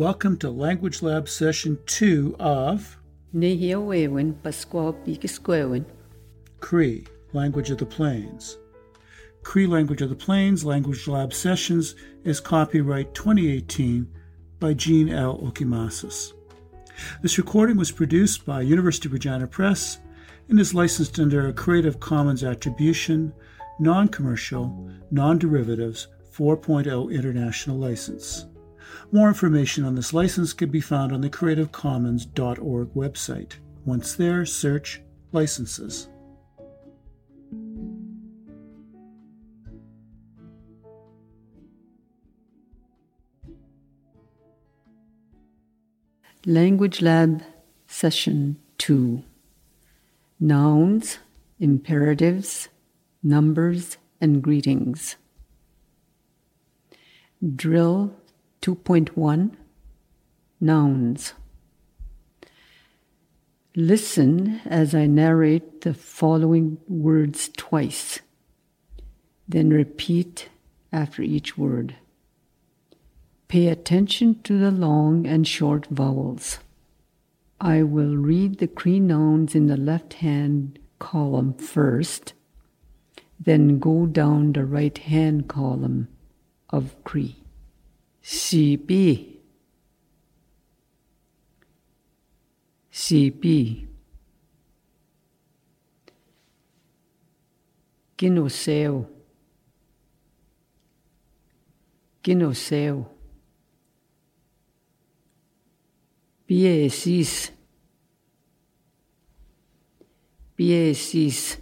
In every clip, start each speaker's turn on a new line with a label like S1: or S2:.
S1: Welcome to Language Lab Session 2 of
S2: Nehiawewin Paskwawi Pikiskwewin.
S1: Cree, Language of the Plains. Cree Language of the Plains Language Lab Sessions is copyright 2018 by Jean L. Okimasis. This recording was produced by University of Regina Press and is licensed under a Creative Commons Attribution, Non Commercial, Non Derivatives 4.0 International License. More information on this license can be found on the creativecommons.org website. Once there, search Licenses.
S2: Language Lab Session 2 Nouns, Imperatives, Numbers, and Greetings. Drill 2.1 Nouns. Listen as I narrate the following words twice, then repeat after each word. Pay attention to the long and short vowels. I will read the Cree nouns in the left hand column first, then go down the right hand column of Cree. C no céu, que no céu, piesis, piesis,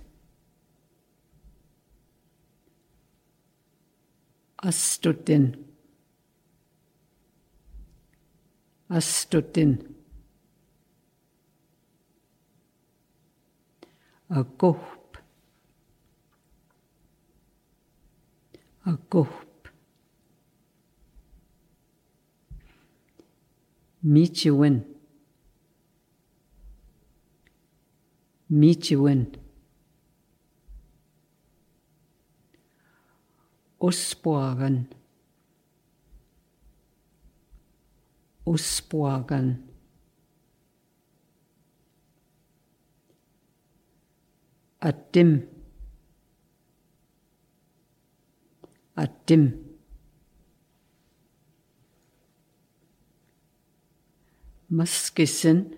S2: astuten. Astutin Astutin Akohp Akohp Michiwin Michiwin Osborgen Usborgen. Adim. Adim. Maskisin.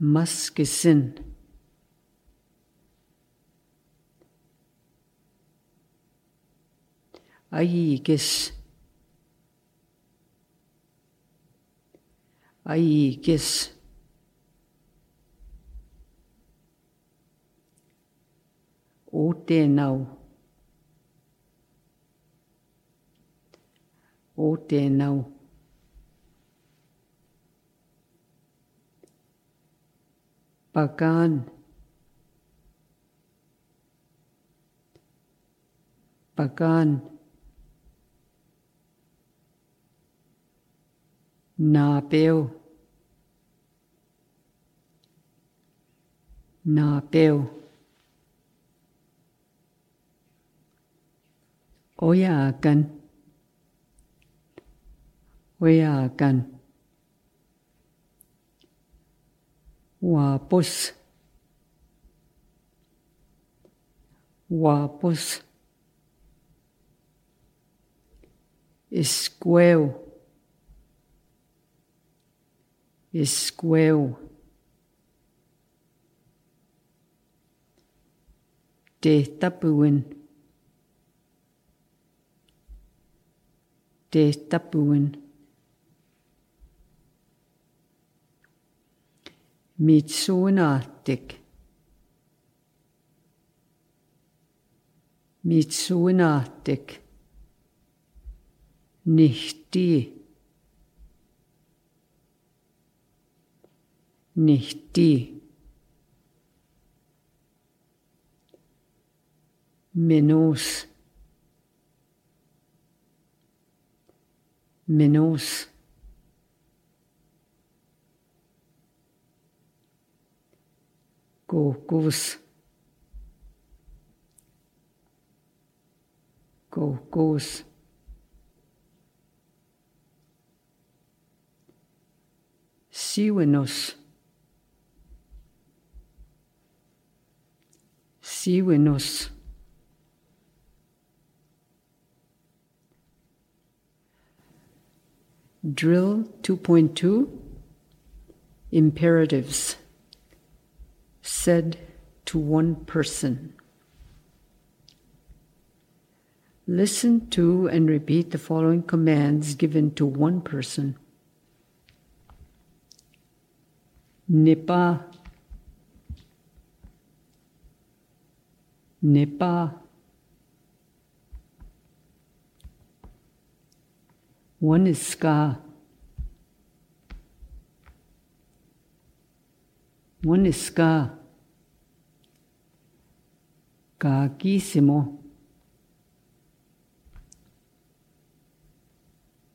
S2: Maskisin. Aigis. Aigis. O tēnau. O tēnau. Pakan. Pakan. Pakan. napeu, napeu. Oyakan, oyakan. guapos, guapos, escueo, Isqueu. Te tapuin. Te tapuin. Mitsuunaattik. Mitsuunaattik. Nicht die. nicht die. Menus. Menus. Gokus. Gokus. Siwenus. Síguenos. Drill 2.2 Imperatives said to one person. Listen to and repeat the following commands given to one person. Nipa. n'est pas Waniska. Waniska. gakissimo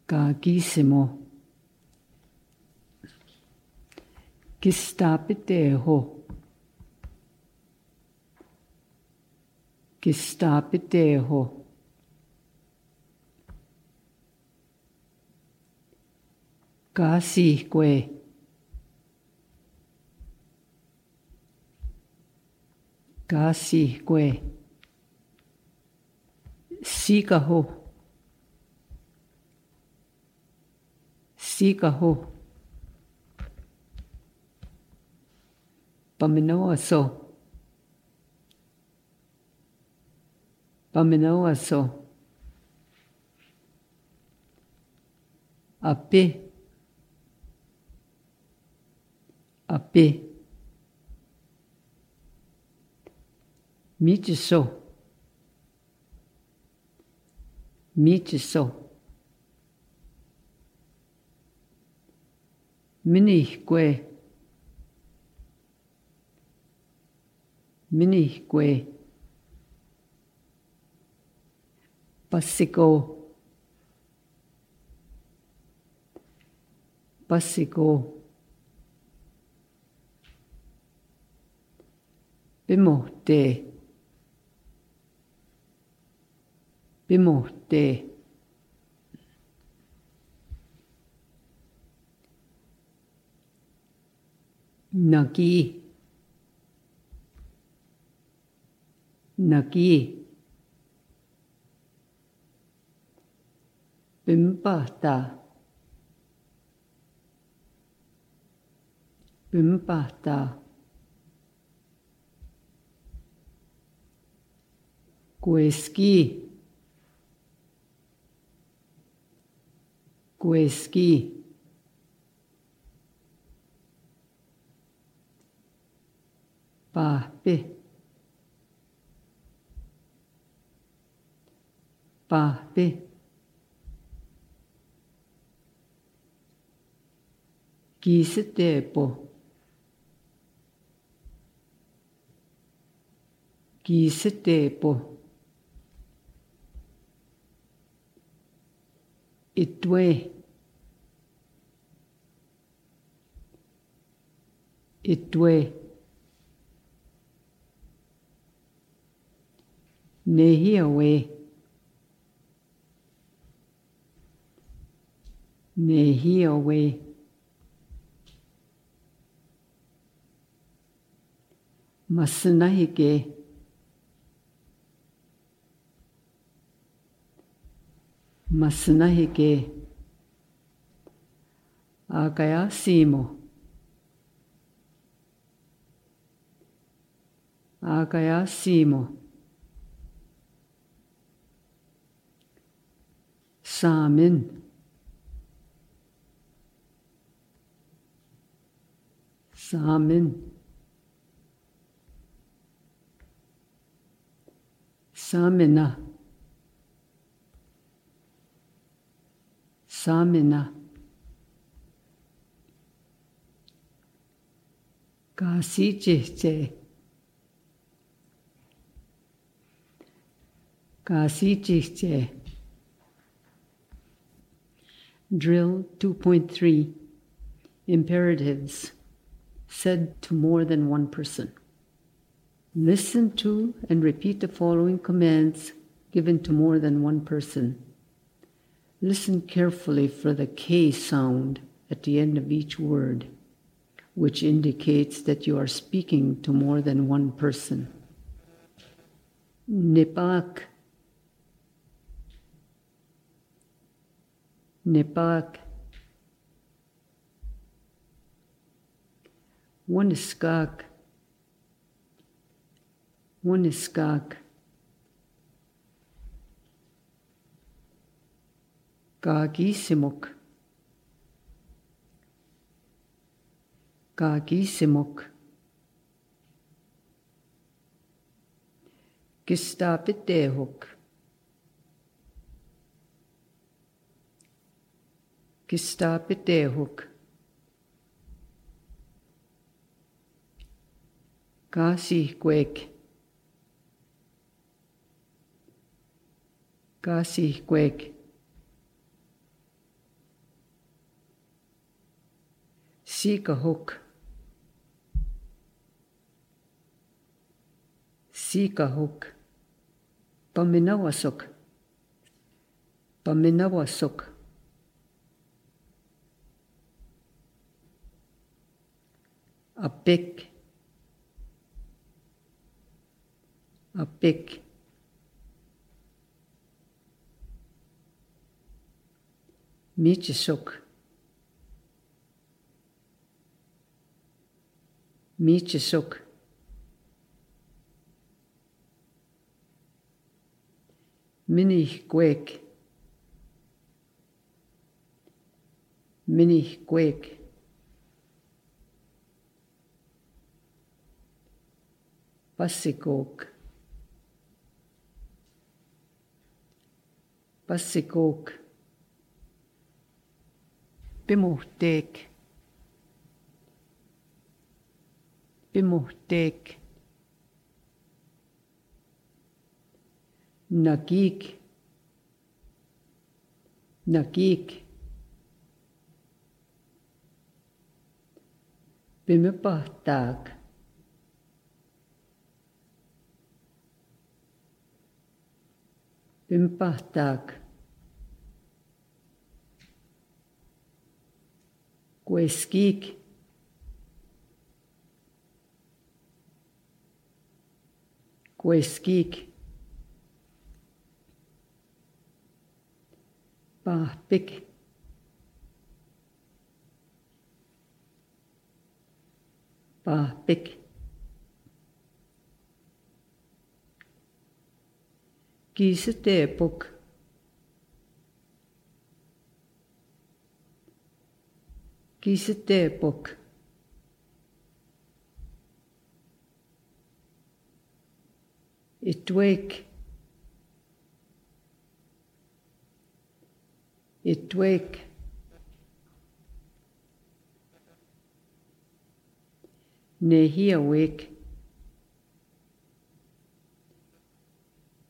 S2: gakissimo gestapete ho Gestape Deo. Gasihque. Gasihque. Sigaho. Bamino Paminoaso. Vaminoa é só. AP. AP. Mitiso. Mitiso. Minihque. Minihque. Pasiko. Pasiko. Bimote. Bimote. Nagi. Nagi. Bimbata. Bimbata. Kueski. Kueski. pape, pape. que se tepo, que se tepo, e itue, é e tu é 맛나에게 맛나에게 아가야 시모 아가야 시모 sammen sammen Samina. Samina. Kasichiche. Kasichiche. Drill 2.3 Imperatives said to more than one person. Listen to and repeat the following commands given to more than one person. Listen carefully for the K sound at the end of each word. which indicates that you are speaking to more than one person. Nipak. Nipak. One is Gog. Gagissimuk. Gagissimuk. Gestapidehuk. Gestapidehuk. Gasihquek. Kagisimuk. Kagisimuk. Gestapetehuk. Gestapetehuk. Kasihkwek. Kasihkwek. Sikahuk. Sikahuk. Paminawasuk. Paminawasuk. Michisuk. Michisuk. Minihkwek. Minihkwek. Passikok. Passikok. بمهداك بمهداك نكيك. نكيك. بمبهتاك بمبهتاك com esse kick. Com esse kick. Parpic. Parpic. Kiiset epoch. Kiiseteepuk. Kiiseteepuk. Itwek.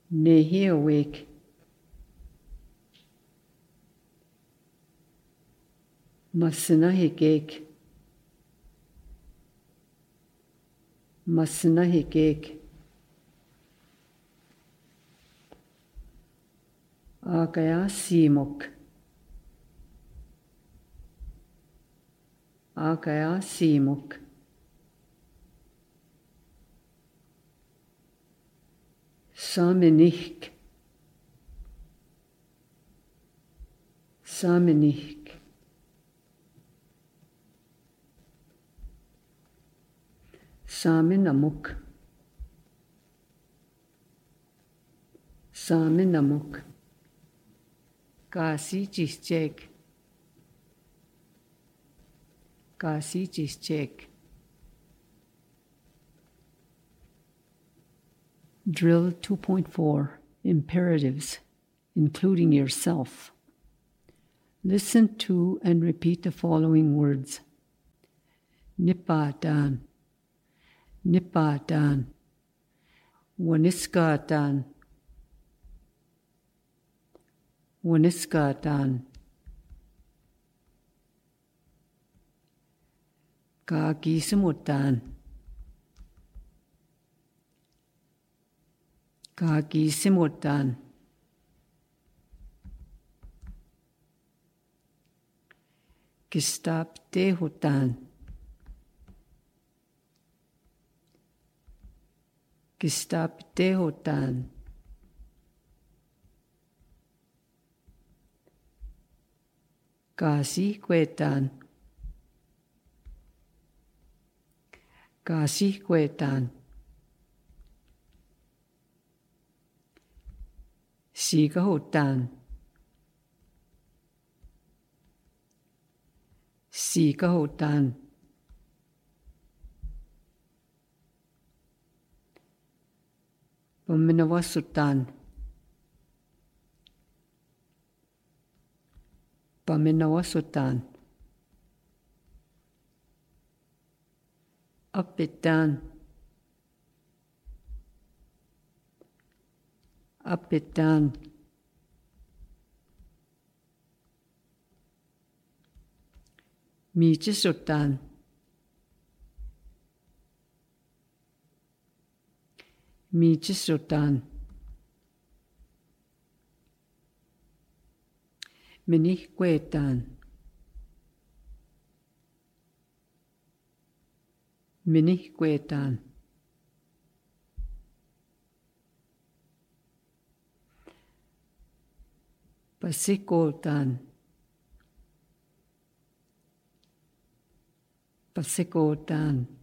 S2: Itwek. Nehiawek. Nehiawek. Masinahikek. Masinahikek. Agaya simok. Agaya simok. Samenik. Samenik. Samenamuk. Samenamuk. Kasi chischek. Kasi chischek. Drill 2.4 Imperatives, including yourself. Listen to and repeat the following words Nipatan, Nipatan, Waniskatan, Waniskatan, Kagismutan, Kagismutan, Gestaptehutan. gestappt Dehotan. Kasihkuetan. Kasihkuetan. Siikahutan. Siikahutan. ومن هو السلطان فمن هو السلطان up it down up Mijisodan. Minihguedan. Minihguedan. Pasikodan. Pasikodan.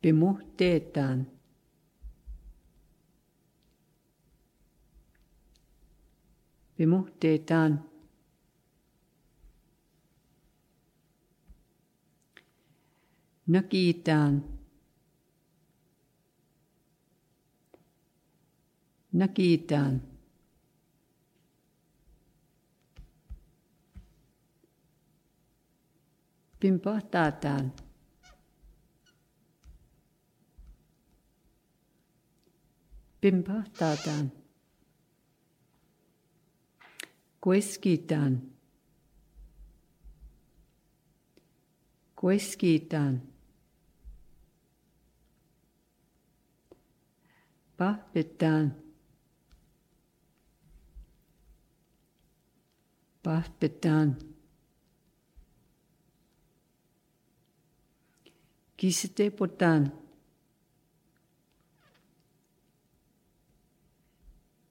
S2: Pimuhteetaan. Pimuhteetaan. Nakitaan. Nakitaan. Pimpahtataan. Bimba Dadan. Gweskidan. Gweskidan. Bahbidan. Bahbidan. Gisete potan.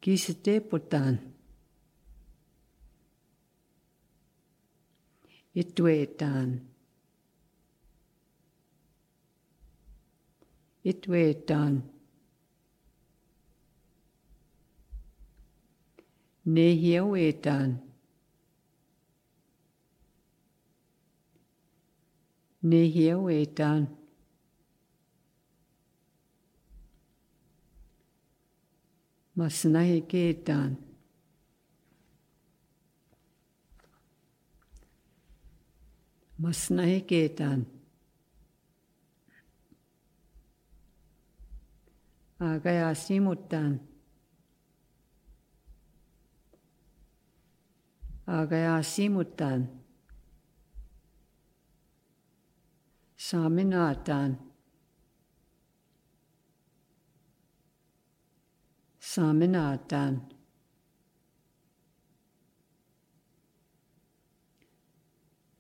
S2: Pimpahtataan. Kueskitaan. Kueskitaan. Pahpetaan. Pahpetaan. Kistepotaan. مصنع گردان مصنع گردان آقای عصیم الدن آقای عصیم الدن سامن آدن Saminataan.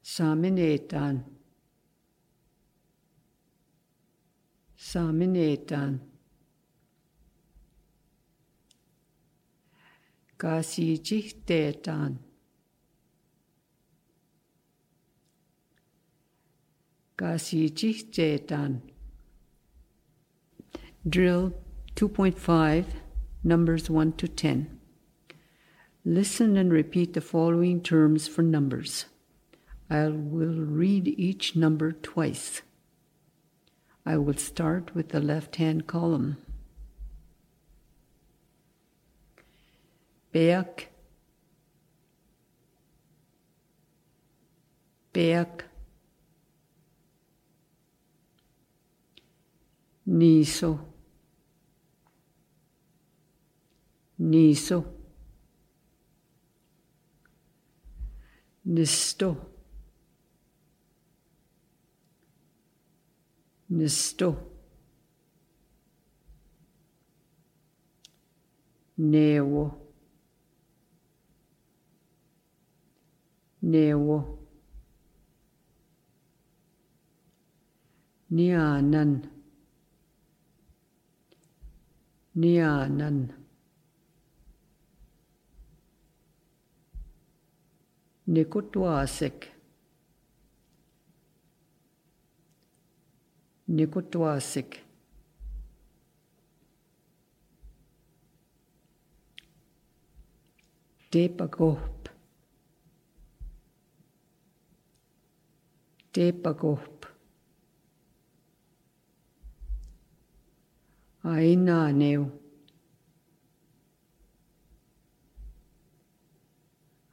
S2: Saminetaan. Saminetaan. Kasijihteetaan. Kasijihteetaan. Drill 2.5, numbers 1 to 10. Listen and repeat the following terms for numbers. I will read each number twice. I will start with the left hand column. Beak, Beak, Niso, Niso, Nisto, Nisto, Newo, Newo, Nianan. Nianan. Neko toasek. Neko toasek. Tepa kohp. Tepa kohp. Aina neu.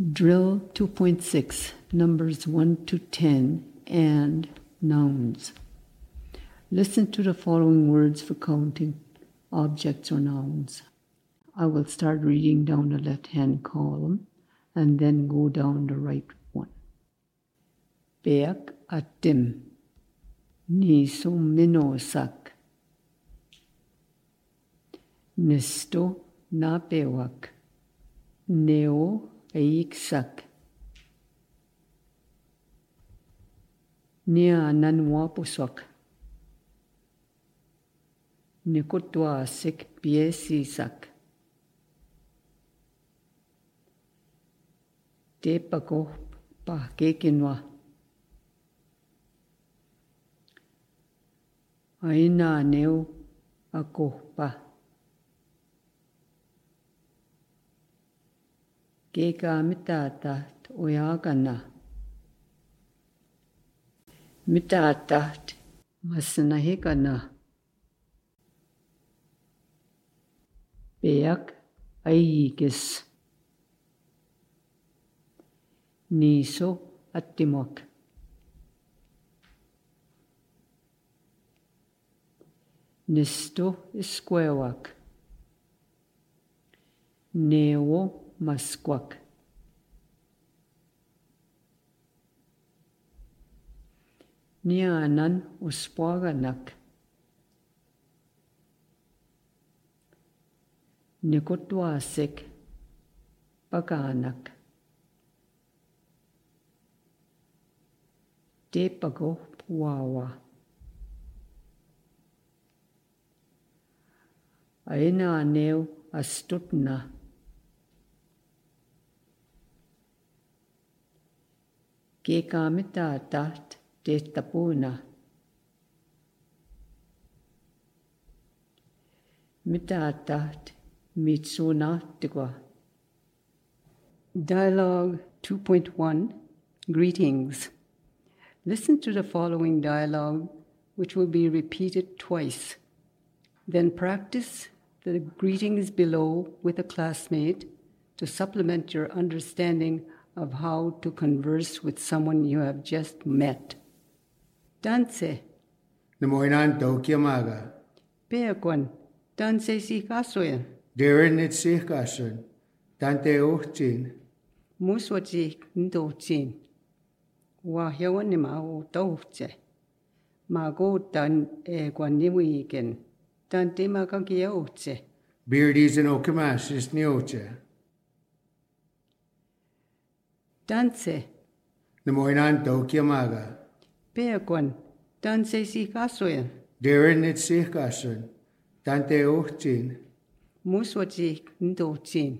S2: Drill 2.6, numbers 1 to 10, and nouns. Listen to the following words for counting objects or nouns. I will start reading down the left hand column and then go down the right one. Beak atim, niso minosak, nisto na bewak, neo Exact. Nia nanua pusuak. Nikutua sek piesisak. Tepako pahkekinua. Aina neu akohpa. Gega mitataht uyagana. Mitataht masnahigana. Beyak ayigis. Niso attimok. Nisto iskuewak. Neo maskwak. Nianan uspuaganak. Nikutwasik paganak. Tepago puawa. Aina neu astutna. Kekamitatat tetapuna. Mitatat Mitsuna Tigwa. Dialogue 2.1 Greetings. Listen to the following dialogue, which will be repeated twice. Then practice the greetings below with a classmate to supplement your understanding of how to converse with someone you have just met. Dance.
S3: Namoinan Tokiamaga.
S2: Peakwan. Dance si kasoyan.
S3: Darren it Sikasun. Dante Uchin.
S2: Muswaji ndochin. Wa hewan ni ma o tauche. Ma go dan e kwaniwigen. Dante ma kakiauche.
S3: Beardies and Okamas is Niocha.
S2: Dance.
S3: Namoinan Tokiamaga.
S2: Peakwan. Dance si kasoyan.
S3: Darren it Sikasun. Dante Uchin.
S2: Muswaji ndochin.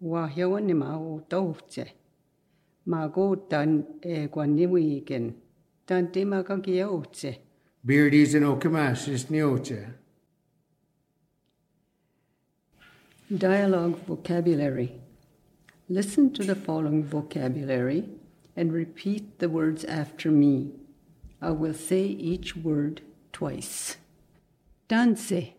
S2: Wa hewan ni ma o tauche. Ma go dan e kwaniwigen. Dante ma kakiauche.
S3: Beardies and Okamas is Niocha.
S2: Dialogue vocabulary. Listen to the following vocabulary and repeat the words after me. I will say each word twice. Dance.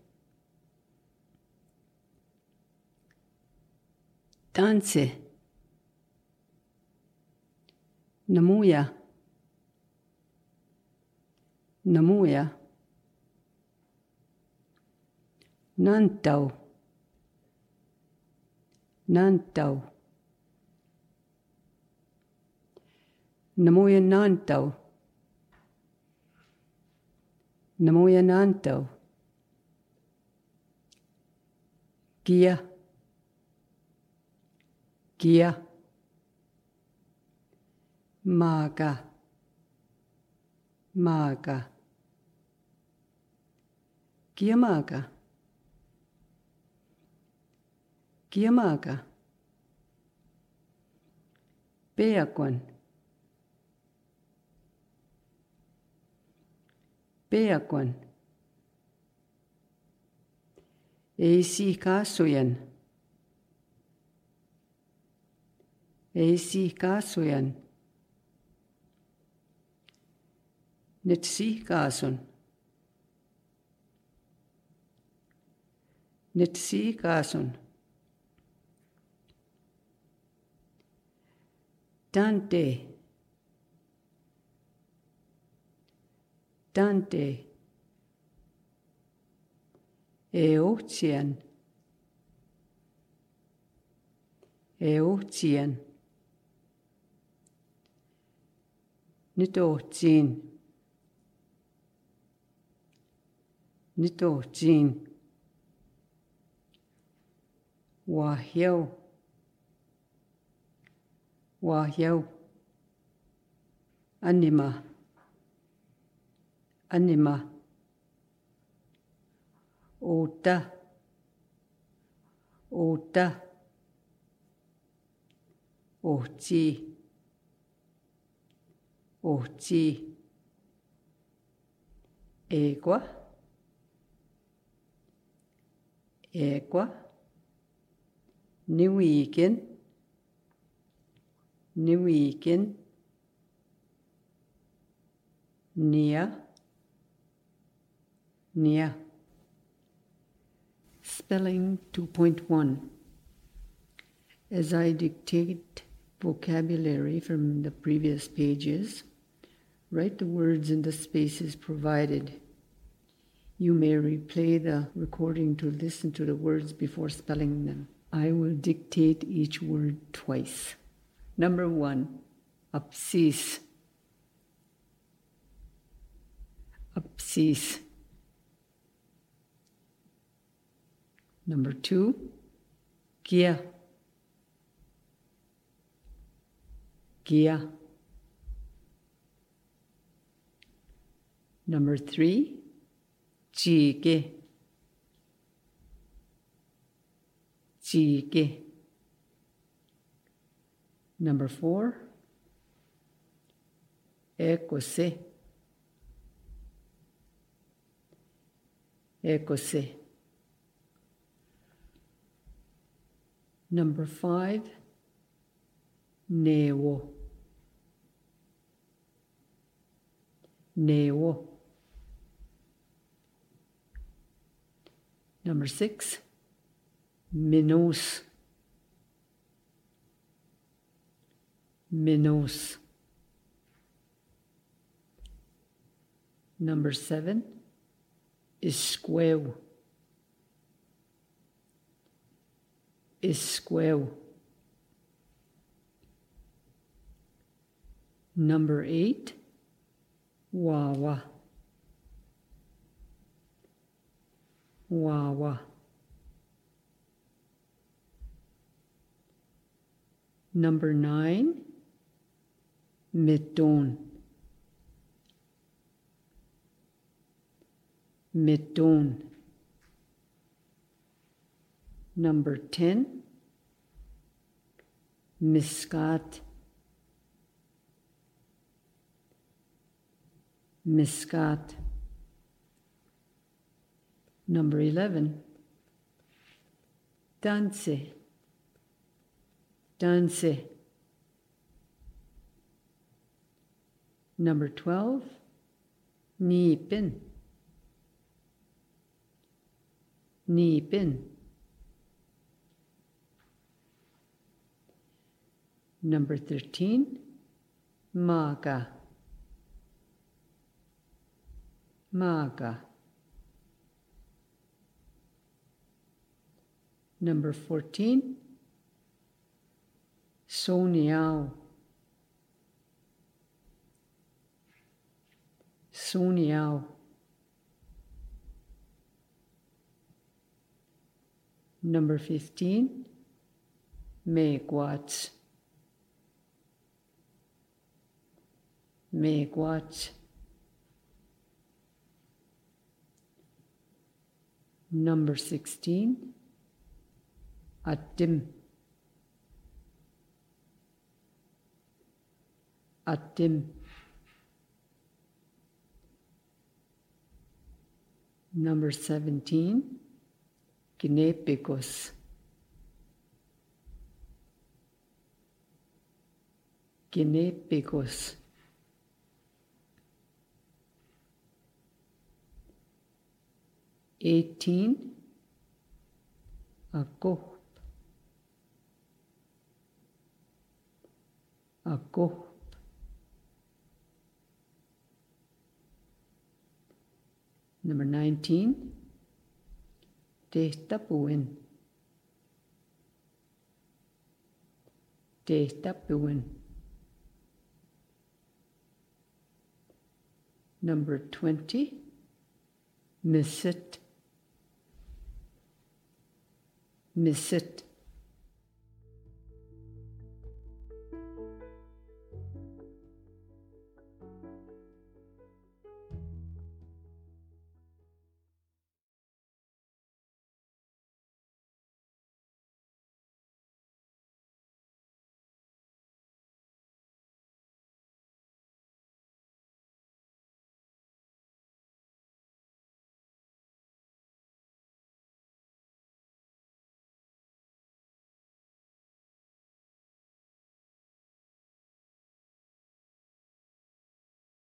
S2: Dance. Namuya. Namuya. Nantau. Nantau. Namo Yanantav. Namo Yanantav. Gia. Gia. Maga. Maga. Gia Maga. Gia Maga. Beagwan. peakon. Ei siikasujen. Ei siikasujen. Nyt siikaasun. Nyt siikaasun. Dante. Dante Eotian Eotian Nyt ootsiin. Nyt ootsiin. Wahjau. Wahjau. Anima. Anima. Ota. Ota. Oti. Oti. Egua. Egua. Niwigen. Niwigen. Nia. Nia. Spelling 2.1. As I dictate vocabulary from the previous pages, write the words in the spaces provided. You may replay the recording to listen to the words before spelling them. I will dictate each word twice. Number one, abscess. Abscess. Number two, Gia. Gia. Number three, Jige. Jige. Number four, Ekose. Ekose. Number five, Newo. Newo. Number six, Minos. Minos. Number seven is Is Squew. Number eight, Wawa. Wawa. Number nine, Midon. Midon. Number 10, Miskat. Miskat. Number 11, Dance. Dance. Number 12, Nipin. Nipin. Number 13, Maga. Maga. Number 14, Soniao. Soniao. Number 15, Megawatts. Megawatts. Number 16, Atim. Atim. Number 17, Gnepikos. Gnepikos. Eighteen, Akoh. Akoh. Number 19, Tehtapuin. Tehtapuin. Number 20, Misit. med sitt